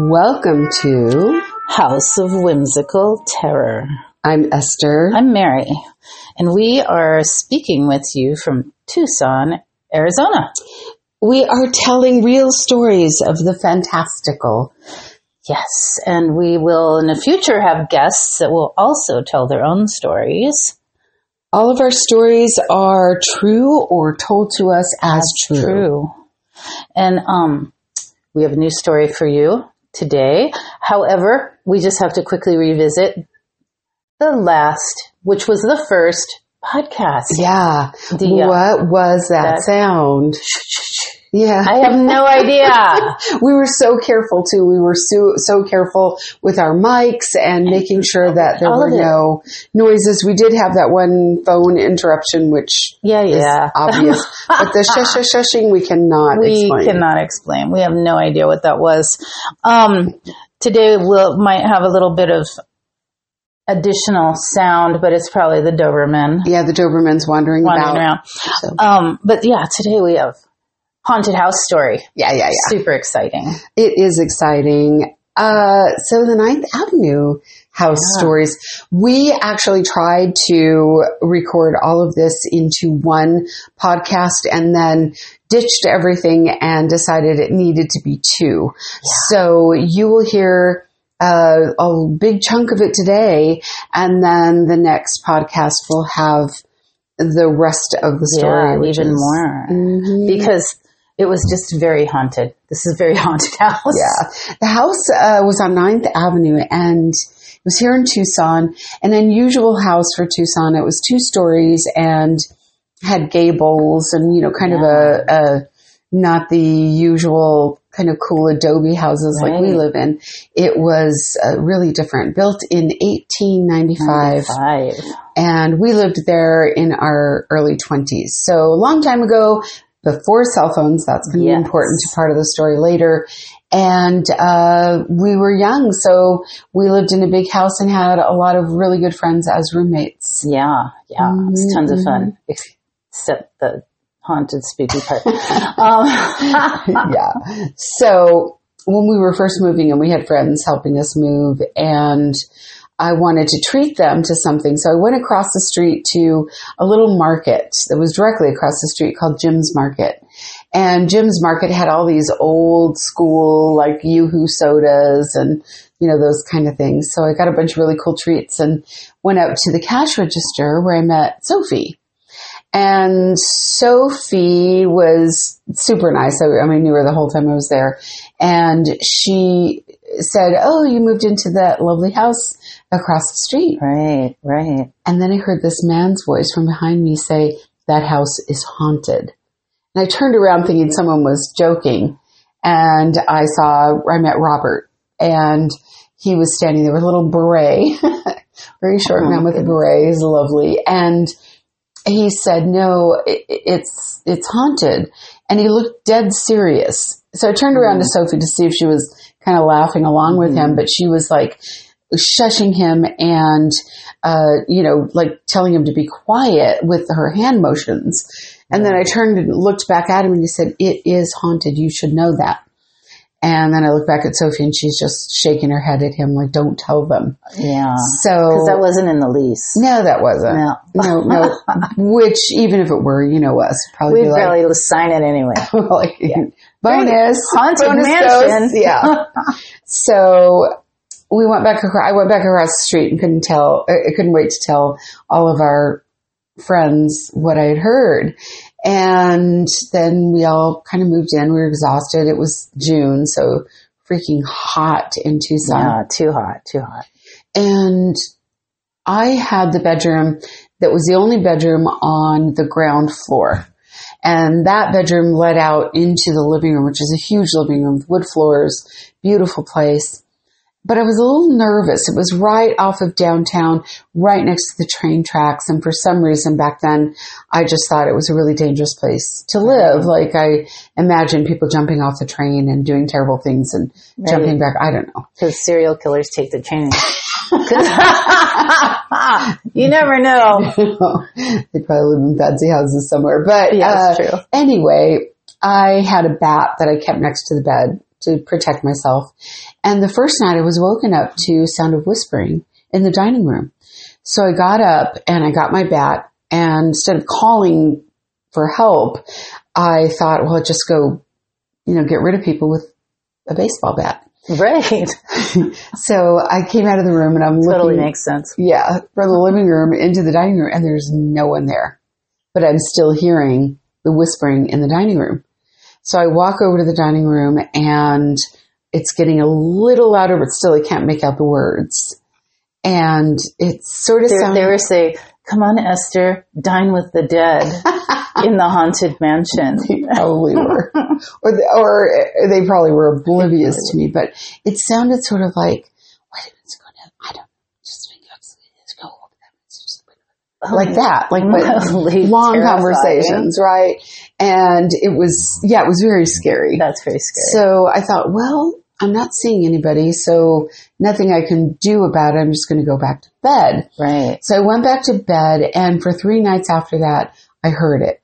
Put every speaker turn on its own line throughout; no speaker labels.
Welcome to
House of Whimsical Terror.
I'm Esther.
I'm Mary, and we are speaking with you from Tucson, Arizona.
We are telling real stories of the fantastical.
Yes, and we will in the future have guests that will also tell their own stories.
All of our stories are true or told to us as true.
True. And um, we have a new story for you today. However, we just have to quickly revisit the last, which was the first podcast.
Yeah.
The, uh,
what was that,
that-
sound? Yeah.
I have no idea.
we were so careful too. We were so, so careful with our mics and making sure that there
All
were no noises. We did have that one phone interruption, which
Yeah,
is
yeah.
obvious. but the shush, shush, shushing, we cannot
we
explain.
cannot explain. We have no idea what that was. Um, today we'll might have a little bit of additional sound, but it's probably the Doberman
Yeah, the Doberman's wandering,
wandering
about.
around.
So,
Um, but yeah, today we have haunted house story.
yeah, yeah, yeah.
Super exciting.
It is exciting. Uh, so the Ninth Avenue house
Yeah.
stories. We actually tried to record all of this into one podcast and then ditched everything and decided it needed to be two. So you will hear uh, a big chunk of it today, and then the next podcast will have the rest of the story,
yeah, even more
Mhm.
because it was just very haunted. This is a very haunted house.
Yeah. The house uh, was on 9th Avenue and it was here in Tucson, an unusual house for Tucson. It was two stories and had gables and, you know, kind of a, a, not the usual kind of cool adobe houses like we live in. It was uh, really different, built in 1895
Five.
and we lived there in our early 20s. So a long time ago, before cell phones, that's going to
Yes.
be important to part of the story later. And uh, we were young, so we lived in a big house and had a lot of really good friends as roommates.
Yeah, yeah, it's tons of fun, except the haunted spooky part. um,
yeah. So when we were first moving and we had friends helping us move and I wanted to treat them to something. So I went across the street to a little market that was directly across the street called Jim's Market. And Jim's Market had all these old school, like Yoo-Hoo sodas and, you know, those kind of things. So I got a bunch of really cool treats and went out to the cash register where I met Sophie. And Sophie was super nice. I, I mean, knew her the whole time I was there. And she said, Oh, you moved into that lovely house across the street.
right, right.
And then I heard this man's voice from behind me say, That house is haunted. And I turned around thinking someone was joking. And I saw, I met Robert. And he was standing there with a little beret, very short
Oh,
man with a oh beret. He's lovely. And he said, "No, it, it's it's haunted," and he looked dead serious. So I turned around to mm-hmm. Sophie to see if she was kind of laughing along with him, mm-hmm. but she was like shushing him and uh, you know, like telling him to be quiet with her hand motions. And then I turned and looked back at him and he said, "It is haunted. You should know that." And then I looked back at Sophie and she's just shaking her head at him like, "Don't tell them."
Yeah,
So
because that wasn't in the lease.
no, that wasn't.
No.
no, no. Which, even if it were, you know us, probably
We'd
be like,
sign it anyway.
like bonus,
Haunted
bonus
mansion.
dose. Yeah. so we went back across. I went back across the street and couldn't tell. Uh, I couldn't wait to tell all of our friends what I had heard. And then we all kind of moved in. We were exhausted. It was June, so freaking hot in Tucson.
Yeah, too hot, too hot.
And I had the bedroom that was the only bedroom on the ground floor. And that bedroom led out into the living room, which is a huge living room with wood floors, beautiful place. But I was a little nervous. It was right off of downtown, right next to the train tracks. And for some reason back then, I just thought it was a really dangerous place to live. Like I imagined people jumping off the train and doing terrible things and jumping back. I don't know.
Because serial killers take the train. you never know.
they probably live in fancy houses somewhere. But
Yeah, that's
uh,
true.
anyway, I had a bat that I kept next to the bed to protect myself. And the first night I was woken up to sound of whispering in the dining room. So I got up and I got my bat and instead of calling for help, I thought, well, just go, you know, get rid of people with a baseball bat.
Right.
So I came out of the room and I'm
Totally
looking,
makes sense.
yeah, from the living room into the dining room and there's no one there, but I'm still hearing the whispering in the dining room. So I walk over to the dining room and it's getting a little louder, but still I can't make out the words. And it sort of
There,
sounds,
they were say, "Come on, Esther, dine with the dead in the haunted mansion."
they probably were, or the, or they probably were oblivious to me. But it sounded sort of like, wait a minute, it's going to, I don't, just let's go over that. Like that, like long
terrifying.
conversations, right? And it was, yeah, it was very scary.
That's very scary.
So I thought, well, I'm not seeing anybody, so nothing I can do about it. I'm just going to go back to bed.
right.
So I went back to bed, and for three nights after that, I heard it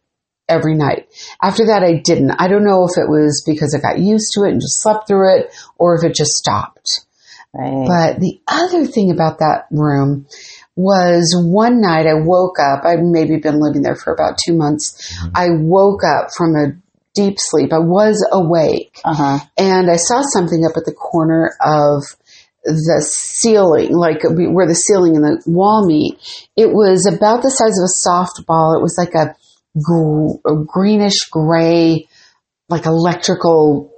every night. After that, I didn't. I don't know if it was because I got used to it and just slept through it, or if it just stopped.
Right.
But the other thing about that room was one night I woke up. I'd maybe been living there for about two months. I woke up from a deep sleep. I was awake
uh huh.
and I saw something up at the corner of the ceiling, like where the ceiling and the wall meet. It was about the size of a softball. It was like a, gr- a greenish gray, like electrical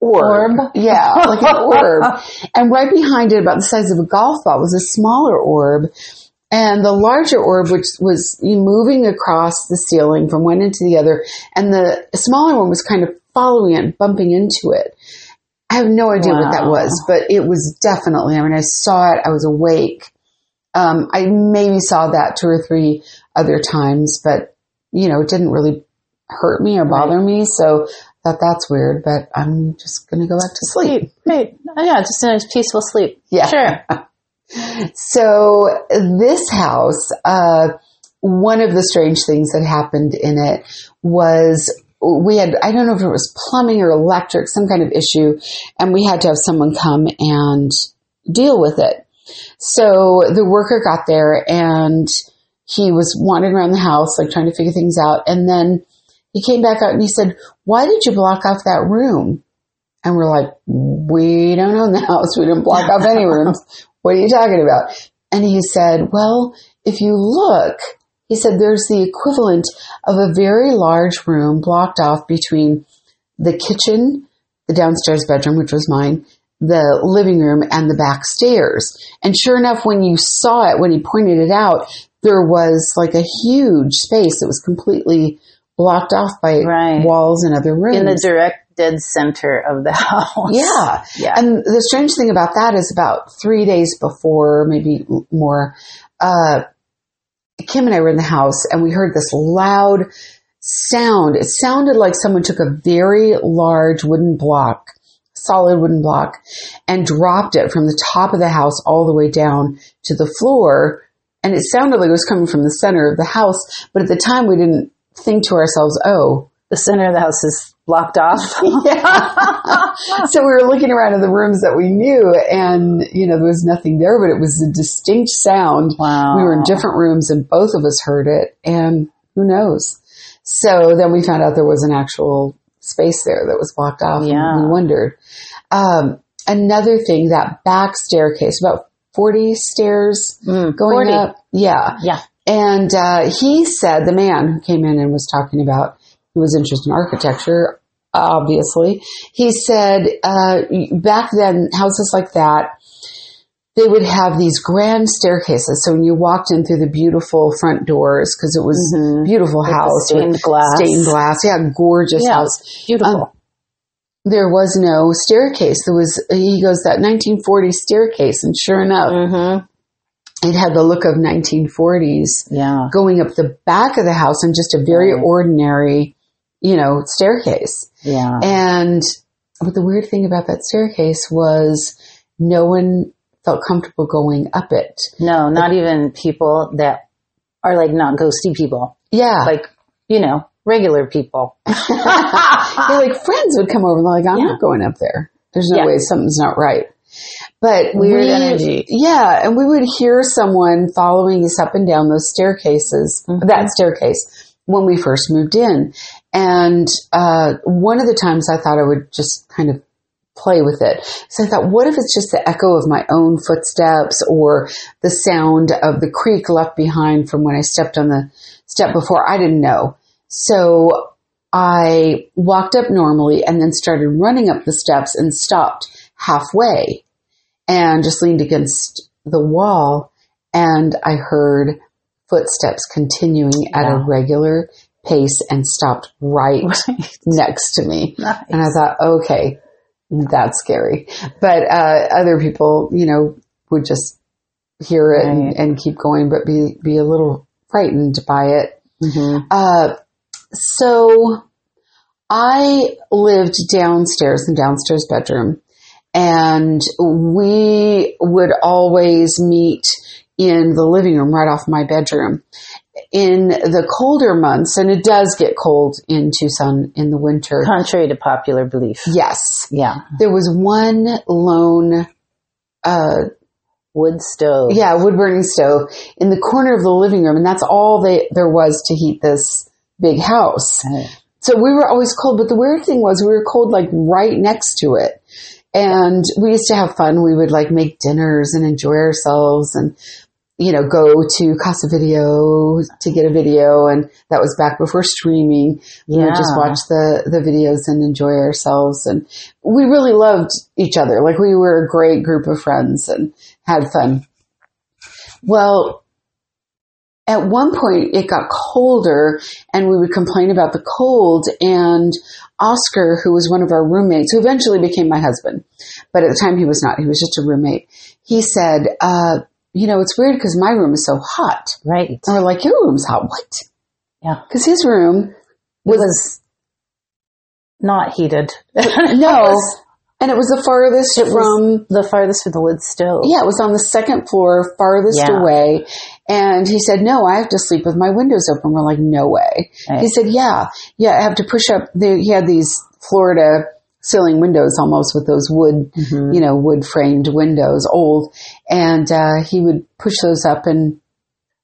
orb.
Orb?
Yeah, like an orb. And right behind it, about the size of a golf ball, was a smaller orb. And the larger orb, which was moving across the ceiling from one end to the other, and the smaller one was kind of following it, and bumping into it. I have no idea what that was, but it was definitely, I mean, I saw it, I was awake. Um, I maybe saw that two or three other times, but, you know, it didn't really hurt me or bother me. So Thought that's weird, but I'm just going to go back to sleep.
Right. Oh, yeah, just a nice peaceful sleep.
Yeah.
Sure.
So this house, uh, one of the strange things that happened in it was we had, I don't know if it was plumbing or electric, some kind of issue, and we had to have someone come and deal with it. So the worker got there and he was wandering around the house, like trying to figure things out. And then he came back out and he said, why did you block off that room? And we're like, we don't own the house. We didn't block off any rooms. What are you talking about? And he said, well, if you look, he said there's the equivalent of a very large room blocked off between the kitchen, the downstairs bedroom, which was mine, the living room, and the back stairs. And sure enough, when you saw it, when he pointed it out, there was like a huge space that was completely blocked off by
Right.
walls and other rooms.
In the direct dead center of the house.
Yeah.
Yeah.
And the strange thing about that is about three days before, maybe more, uh, Kim and I were in the house and we heard this loud sound. It sounded like someone took a very large wooden block, solid wooden block, and dropped it from the top of the house all the way down to the floor. And it sounded like it was coming from the center of the house. But at the time we didn't think to ourselves, oh,
The center of the house is blocked off. Yeah.
So we were looking around in the rooms that we knew and you know there was nothing there but it was a distinct sound
Wow.
we were in different rooms and both of us heard it and who knows so then we found out there was an actual space there that was blocked off
Yeah.
and we wondered um, another thing that back staircase about 40 stairs
Mm,
going
40.
up yeah
Yeah.
And uh, he said, the man who came in and was talking about, who was interested in architecture, obviously, he said, uh, back then, houses like that, they would have these grand staircases. So when you walked in through the beautiful front doors, because it was
Mhm.
a beautiful
With
house
stained glass.
stained glass, yeah, gorgeous
Yeah.
house.
Beautiful.
Um, There was no staircase. There was, he goes, that 1940 staircase, and sure enough,
mm-hmm.
It had the look of 1940s
Yeah.
going up the back of the house on just a very
Right.
ordinary, you know, staircase.
Yeah.
And but the weird thing about that staircase was no one felt comfortable going up it.
No, not even people that are like not ghosty people.
Yeah.
Like, you know, regular people.
Yeah, like friends would come over and they're like, I'm
Yeah.
not going up there. There's no
Yeah.
way something's not right. But
Weird
we-
energy.
Yeah, and we would hear someone following us up and down those staircases,
Mm-hmm.
that staircase, when we first moved in. And uh, one of the times I thought I would just kind of play with it. So I thought, what if it's just the echo of my own footsteps or the sound of the creak left behind from when I stepped on the step before? I didn't know. So I walked up normally and then started running up the steps and stopped halfway and just leaned against the wall and I heard footsteps continuing at a regular pace and stopped right next to me.
Nice.
And I thought, okay, that's scary. But uh, other people, you know, would just hear it and,
Right.
and keep going, but be be a little frightened by it.
Mhm.
Uh, so I lived downstairs in downstairs bedroom, and we would always meet in the living room right off my bedroom. In the colder months, and it does get cold in Tucson in the winter.
Contrary to popular belief.
Yes,
Yeah.
there was one lone uh,
Wood stove.
yeah, wood burning stove in the corner of the living room, and that's all they there was to heat this big house.
Right.
So we were always cold, but the weird thing was we were cold like right next to it. And we used to have fun. We would like make dinners and enjoy ourselves and, you know, go to Casa Video to get a video. And that was back before streaming. We would just
Yeah.
watch the, the videos and enjoy ourselves. And we really loved each other. Like we were a great group of friends and had fun. Well, at one point it got colder and we would complain about the cold and Oscar, who was one of our roommates, who eventually became my husband, but at the time he was not, he was just a roommate. He said, uh, you know, it's weird because my room is so hot.
Right.
And we're like, your room's hot. What?
Yeah.
Because his room
It was not heated.
no, and it was the farthest
It
from
the farthest from the wood stove.
Yeah, it was on the second floor, farthest
Yeah.
away. And he said, No, I have to sleep with my windows open. We're like, No way.
Right.
He said, Yeah, yeah, I have to push up. The, he had these floor to ceiling windows almost with those wood,
Mhm.
you know, wood framed windows, old. And uh, he would push those up and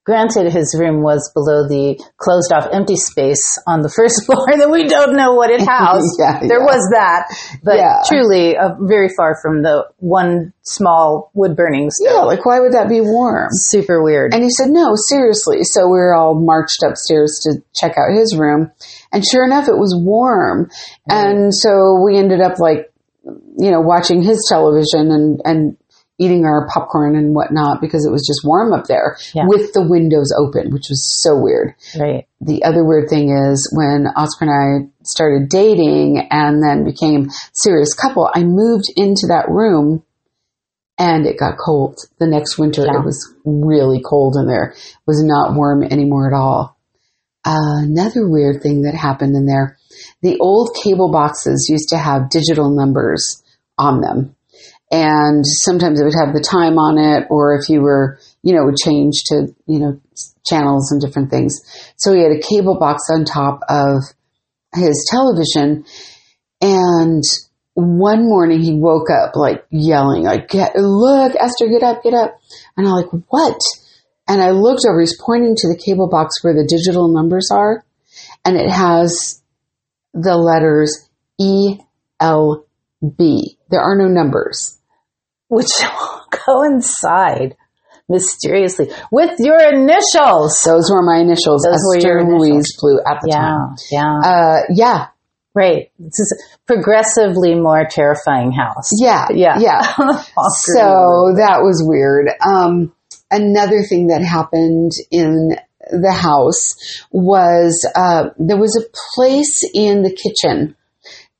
Granted, his room was below the closed off empty space on the first floor that we don't know what it housed.
Yeah,
there
yeah.
was that, but
Yeah.
truly uh, very far from the one small wood burning stove.
yeah, like, why would that be warm?
Super weird.
And he said, no, seriously. So we were all marched upstairs to check out his room. And sure enough, it was warm. And so we ended up like, you know, watching his television and, and eating our popcorn and whatnot because it was just warm up there
Yeah.
with the windows open, which was so weird.
right.
The other weird thing is when Oscar and I started dating and then became serious couple, I moved into that room and it got cold. The next winter,
Yeah.
it was really cold in there. It was not warm anymore at all. another weird thing that happened in there, the old cable boxes used to have digital numbers on them. And sometimes it would have the time on it, or if you were, you know, it would change to, you know, channels and different things. So he had a cable box on top of his television. And one morning he woke up like yelling, like, get, look, Esther, get up, get up. And I'm like, what? And I looked over, he's pointing to the cable box where the digital numbers are. And it has the letters E L B. There are no numbers.
Which coincide mysteriously with your initials.
Those were my initials.
Those were your initials.
Louise Blue at the time.
Yeah, yeah.
Uh, yeah,
right. This is progressively more terrifying house.
yeah,
Yeah.
yeah. so that was weird. Um, another thing that happened in the house was uh, there was a place in the kitchen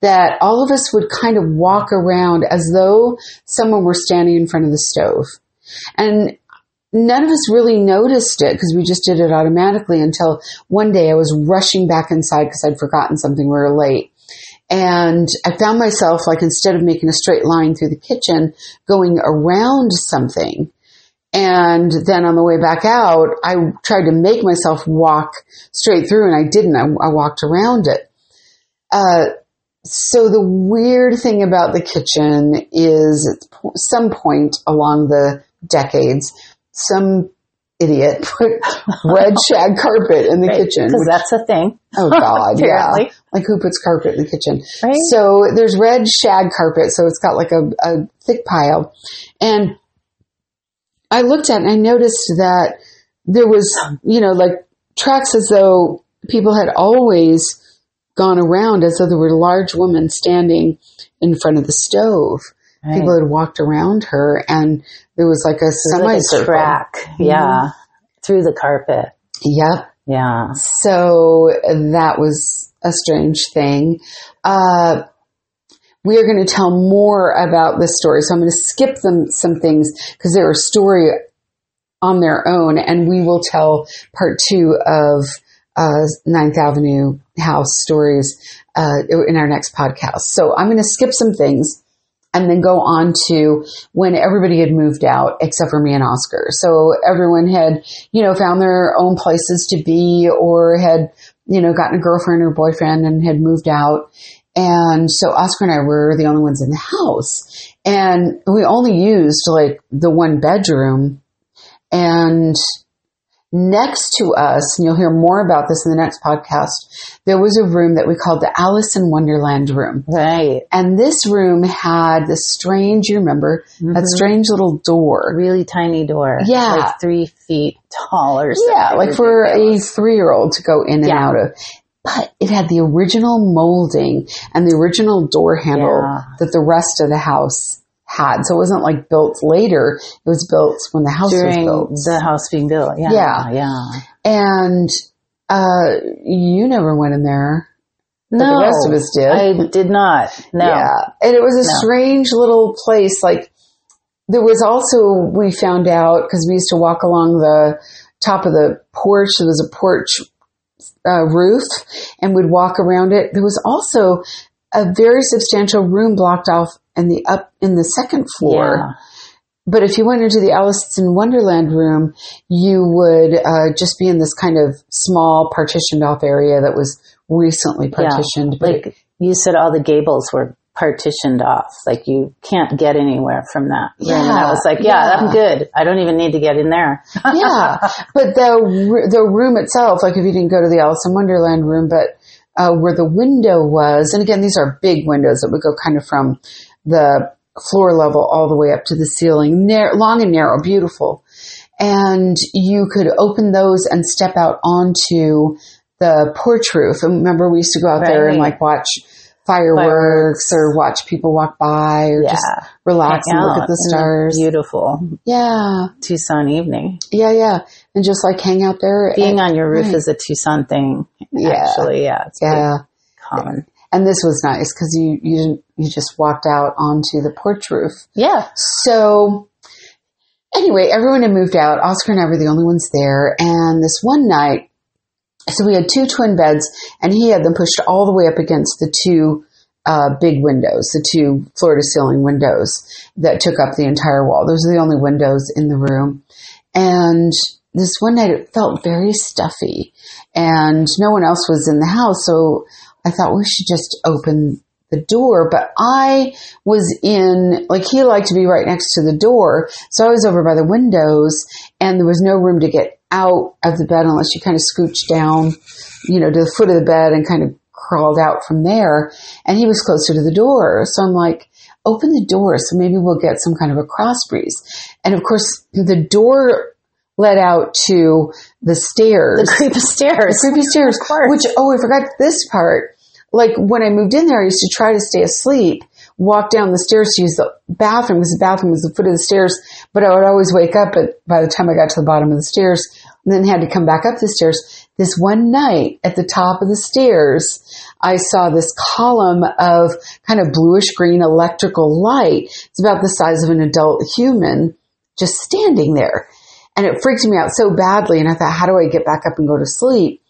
that all of us would kind of walk around as though someone were standing in front of the stove. And none of us really noticed it because we just did it automatically until one day I was rushing back inside because I'd forgotten something. We were late. And I found myself like instead of making a straight line through the kitchen, going around something. And then on the way back out, I tried to make myself walk straight through and I didn't. I, I walked around it. Uh, so the weird thing about the kitchen is at some point along the decades, some idiot put red shag carpet in the
Right,
kitchen.
Because that's a thing.
oh God, yeah. Like who puts carpet in the kitchen?
Right.
So there's red shag carpet, so it's got like a, a thick pile. And I looked at it and I noticed that there was, you know, like tracks as though people had always gone around as though there were a large woman standing in front of the stove.
Right.
People had walked around her and there was like a
There's like track. Yeah. Through the carpet.
Yep.
Yeah.
So that was a strange thing. Uh, we are going to tell more about this story. So I'm going to skip them some things because they're a story on their own, and we will tell part two of uh, Ninth Avenue House stories uh, in our next podcast. So I'm going to skip some things and then go on to when everybody had moved out except for me and Oscar. So everyone had, you know, found their own places to be or had, you know, gotten a girlfriend or boyfriend and had moved out. And so Oscar and I were the only ones in the house. And we only used like the one bedroom. And next to us, and you'll hear more about this in the next podcast, there was a room that we called the Alice in Wonderland room.
Right.
And this room had this strange, you remember, that mm-hmm. strange little door.
Really tiny door.
Yeah.
Like three feet tall or something.
Yeah, like for a three year old to go in and
Yeah.
out of. But it had the original molding and the original door handle
Yeah.
that the rest of the house had. So it wasn't like built later, it was built when the house
during
was built.
the house being built. Yeah.
Yeah.
Yeah.
And uh, you never went in there.
No.
the rest of us did.
I did not. No.
Yeah. And it was a
No.
strange little place. Like, there was also, we found out, because we used to walk along the top of the porch, there was a porch uh, roof, and we'd walk around it. There was also a very substantial room blocked off in the up in the second floor.
Yeah.
But if you went into the Alice in Wonderland room, you would uh, just be in this kind of small partitioned off area that was recently partitioned. But
Like you said, all the gables were partitioned off. Like you can't get anywhere from that. Yeah. And I was like, yeah,
yeah.
I'm good. I don't even need to get in there.
yeah, but the the room itself, like if you didn't go to the Alice in Wonderland room, but uh, where the window was, and again, these are big windows that would go kind of from the floor level all the way up to the ceiling, nar- long and narrow, beautiful, and you could open those and step out onto the porch roof. And remember, we used to go out there and like watch. Fireworks,
Fireworks.
or watch people walk by or just relax
Hang
and look at the
mm-hmm.
stars.
Beautiful
Yeah.
Tucson evening.
Yeah, yeah. And just like hang out there.
Being on your roof
night.
is a Tucson thing.
Yeah.
Actually, yeah. It's
Yeah.
common.
And this was nice because you, you didn't, you just walked out onto the porch roof.
Yeah.
So anyway, everyone had moved out. Oscar and I were the only ones there. And this one night, so we had two twin beds and he had them pushed all the way up against the two uh, big windows, the two floor to ceiling windows that took up the entire wall. Those are the only windows in the room. And this one night it felt very stuffy and no one else was in the house. So I thought we should just open the door, but I was in, like he liked to be right next to the door. So I was over by the windows and there was no room to get out of the bed unless you kind of scooched down, you know, to the foot of the bed and kind of crawled out from there. And he was closer to the door. So I'm like, open the door so maybe we'll get some kind of a cross breeze. And of course, the door led out to the stairs.
The creep of stairs.
The creepy stairs. Which, oh, I forgot this part. Like when I moved in there, I used to try to stay asleep, walk down the stairs to use the bathroom because the bathroom was the foot of the stairs. But I would always wake up at, by the time I got to the bottom of the stairs and then had to come back up the stairs. This one night at the top of the stairs, I saw this column of kind of bluish green electrical light. It's about the size of an adult human just standing there. And it freaked me out so badly. And I thought, how do I get back up and go to sleep?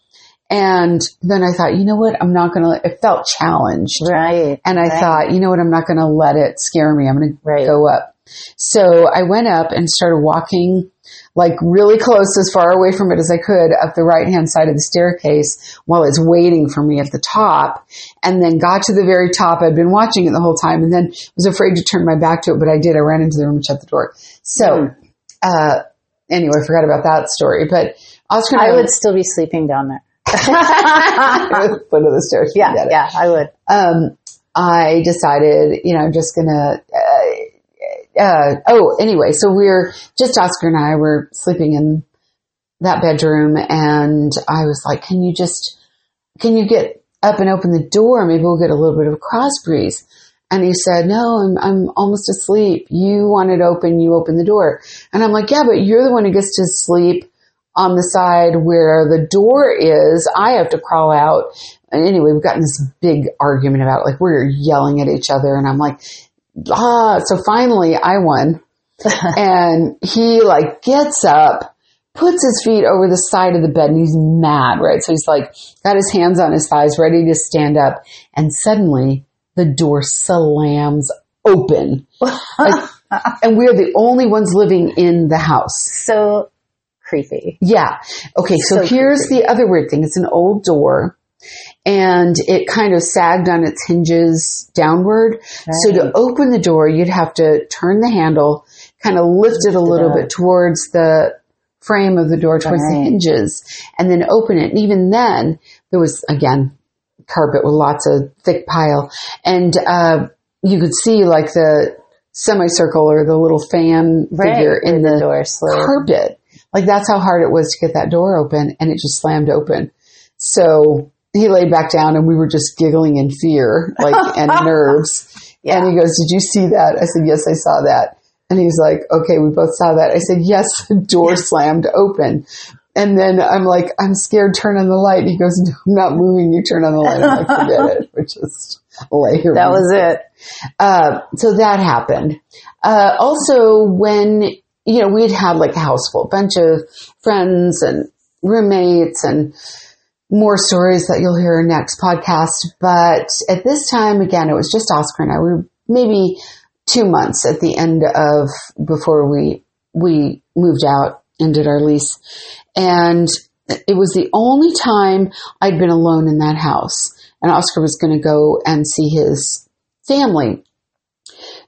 And then I thought, you know what? I'm not going to, it felt challenged.
Right.
And I
right.
thought, you know what? I'm not going to let it scare me. I'm going
Right.
to go up. So I went up and started walking like really close, as far away from it as I could, up the right hand side of the staircase while it's waiting for me at the top. And then got to the very top. I'd been watching it the whole time and then was afraid to turn my back to it, but I did. I ran into the room and shut the door. So, uh, anyway, I forgot about that story, but Oscar
I
I,
would still be sleeping down there.
foot of the stairs.
Yeah, yeah, I would.
um, I decided, you know, I'm just gonna. Uh, uh, oh, anyway, so we're just Oscar and I were sleeping in that bedroom, and I was like, "Can you just, can you get up and open the door? Maybe we'll get a little bit of a cross breeze." And he said, "No, I'm I'm almost asleep. You want it open, you open the door." And I'm like, "Yeah, but you're the one who gets to sleep." On the side where the door is, I have to crawl out and anyway, we've gotten this big argument about it. Like we're yelling at each other and I'm like, ah, so finally I won. and he like gets up, puts his feet over the side of the bed and he's mad, right? So he's like got his hands on his thighs, ready to stand up. And suddenly the door slams open. Like, and we're the only ones living in the house.
So creepy.
Yeah. Okay. So,
So
here's the other weird thing. It's an old door and it kind of sagged on its hinges downward. So to open the door, you'd have to turn the handle, kind of lift it a
it
little bit towards the frame of the door, towards the hinges, and then open it. And even then, there was again carpet with lots of thick pile, and uh, you could see like the semicircle or the little fan figure in
the
the carpet. Like that's how hard it was to get that door open and it just slammed open. So he laid back down and we were just giggling in fear, like, and nerves.
Yeah.
And he goes, did you see that? I said, yes, I saw that. And he's like, okay, we both saw that. I said, yes, the door slammed open. And then I'm like, I'm scared, turn on the light. He goes, no, I'm not moving. You turn on the light. I'm like, forget it. We're just lay here.
That was it.
Uh, so that happened. Uh, also, when you know we'd had like a house full, bunch of friends and roommates, and more stories that you'll hear in next podcast. But at this time, again, it was just Oscar and I. We were maybe two months at the end of before we we moved out, ended our lease, and it was the only time I'd been alone in that house. And Oscar was going to go and see his family.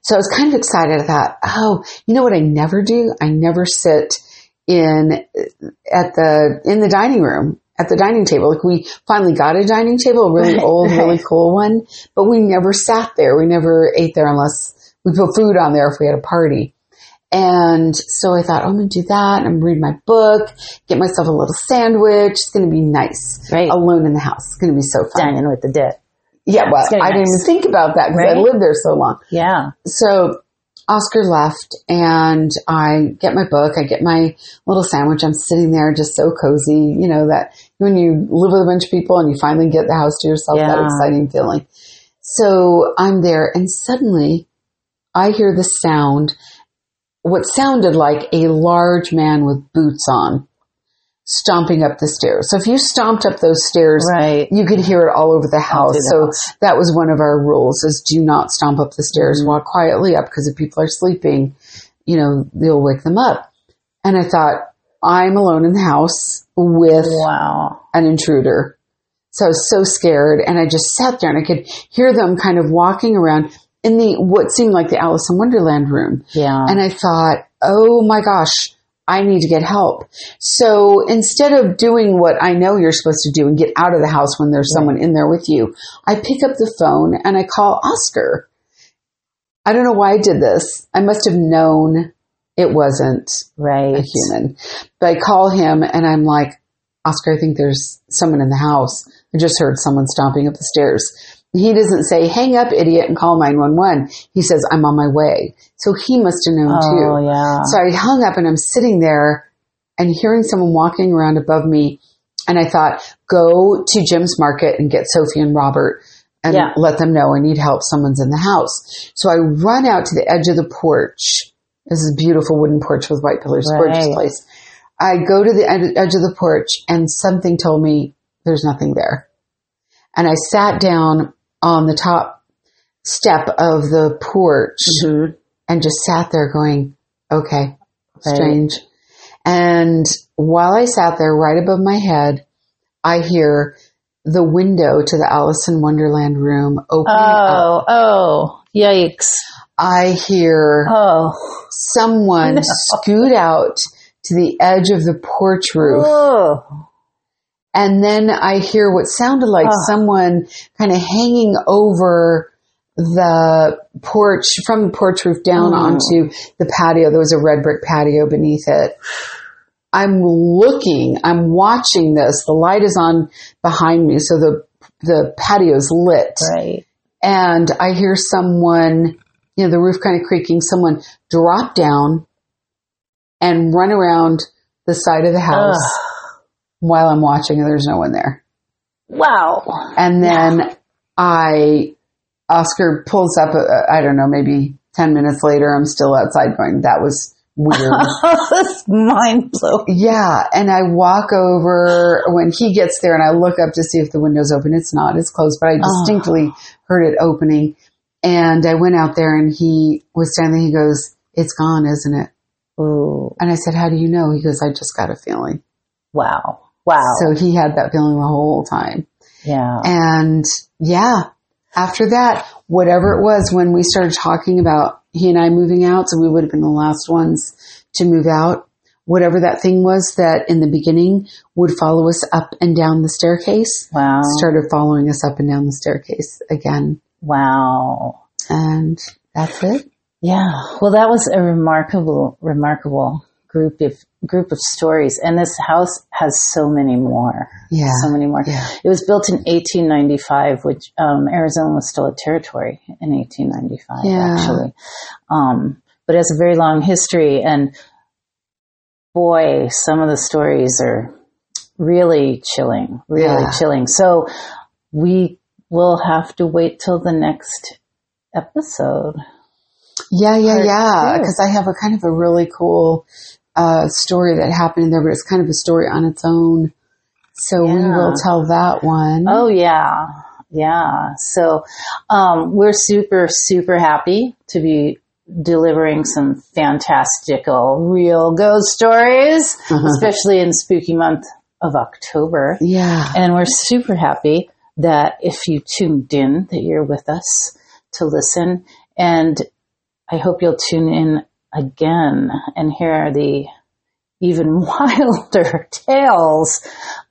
So I was kind of excited. I thought, oh, you know what I never do? I never sit in at the in the dining room at the dining table. Like we finally got a dining table, a really
Right,
old,
right.
really cool one, but we never sat there. We never ate there unless we put food on there if we had a party. And so I thought, oh, I'm going to do that. I'm going to read my book, get myself a little sandwich. It's going to be nice.
Right.
Alone in the house. It's going to be so fun.
Dining with the dead.
Yeah, well, I didn't even think about that because I lived there so long.
Yeah.
So Oscar left and I get my book, I get my little sandwich. I'm sitting there just so cozy, you know, that when you live with a bunch of people and you finally get the house to yourself, that exciting feeling. So I'm there and suddenly I hear the sound, what sounded like a large man with boots on stomping up the stairs. So if you stomped up those stairs,
Right.
you could hear it all over the house.
the
So
house.
that was one of our rules is do not stomp up the stairs.
Mm-hmm.
Walk quietly up because if people are sleeping, you know, they'll wake them up. And I thought, I'm alone in the house with
Wow.
an intruder. So I was so scared and I just sat there and I could hear them kind of walking around in the, what seemed like the Alice in Wonderland room.
Yeah.
And I thought, oh my gosh, I need to get help. So instead of doing what I know you're supposed to do and get out of the house when there's someone in there with you, I pick up the phone and I call Oscar. I don't know why I did this. I must have known it wasn't
right.
a human. But I call him and I'm like, Oscar, I think there's someone in the house. I just heard someone stomping up the stairs. He doesn't say, hang up, idiot, and call 911. He says, I'm on my way. So he must have known
Oh,
too.
yeah.
So I hung up and I'm sitting there and hearing someone walking around above me. And I thought, go to Jim's Market and get Sophie and Robert and
Yeah.
let them know I need help. Someone's in the house. So I run out to the edge of the porch. This is a beautiful wooden porch with white pillars, gorgeous place. I go to the ed- edge of the porch and something told me there's nothing there. And I sat down on the top step of the porch
Mhm.
and just sat there going, okay,
Right.
strange. And while I sat there right above my head, I hear the window to the Alice in Wonderland room opening up.
Oh, oh, yikes.
I hear
Oh,
someone
No.
scoot out to the edge of the porch roof.
oh,
And then I hear what sounded like
Oh.
someone kind of hanging over the porch from the porch roof down
Mm.
onto the patio. There was a red brick patio beneath it. I'm looking, I'm watching this. The light is on behind me, so the the patio's lit.
right.
And I hear someone, you know, the roof kind of creaking, someone drop down and run around the side of the house
Ugh.
While I'm watching and there's no one there.
Wow.
And then I, Oscar pulls up, uh, I don't know, maybe 10 minutes later, I'm still outside going, that was weird.
That's mind blowing.
yeah. And I walk over when he gets there and I look up to see if the window's open. It's not, it's closed, but I distinctly heard it opening. And I went out there and he was standing, he goes, it's gone, isn't it?
Ooh,
And I said, how do you know? He goes, I just got a feeling.
wow. Wow.
So he had that feeling the whole time.
yeah.
And yeah, after that, whatever it was when we started talking about he and I moving out, so we would have been the last ones to move out. Whatever that thing was that in the beginning would follow us up and down the staircase,
Wow.
started following us up and down the staircase again.
Wow.
And that's it.
Yeah. Well, that was a remarkable, remarkable group of group of stories, and this house has so many more.
Yeah.
So many more.
Yeah.
It was built in 1895, which um, Arizona was still a territory in 1895,
Yeah.
actually. Um, but it has a very long history, and boy, some of the stories are really chilling, really
Yeah.
chilling. So we will have to wait till the next episode.
Yeah, yeah, yeah. Because I have a kind of a really cool uh, story that happened in there, but it's kind of a story on its own. So we will tell that one.
Oh yeah, yeah. So um, we're super super happy to be delivering some fantastical real ghost stories, especially in spooky month of October.
Yeah.
And we're super happy that if you tuned in, that you're with us to listen. And I hope you'll tune in again and here are the even wilder tales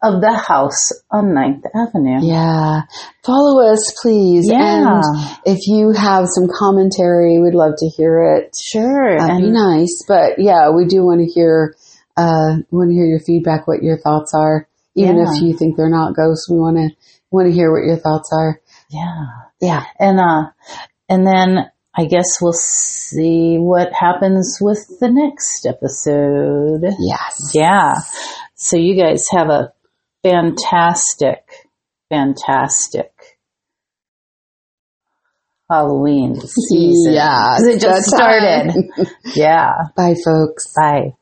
of the house on Ninth Avenue.
Yeah. Follow us, please.
Yeah.
And if you have some commentary, we'd love to hear it.
Sure.
That'd be nice. But yeah, we do want to hear, uh, want to hear your feedback, what your thoughts are. Even
Yeah.
if you think they're not ghosts, we want to, want to hear what your thoughts are.
yeah.
Yeah.
And uh and then I guess we'll see what happens with the next episode.
Yes.
Yeah. So you guys have a fantastic, fantastic Halloween season.
Yeah.
it just
it's that time.
started. yeah.
Bye, folks.
Bye.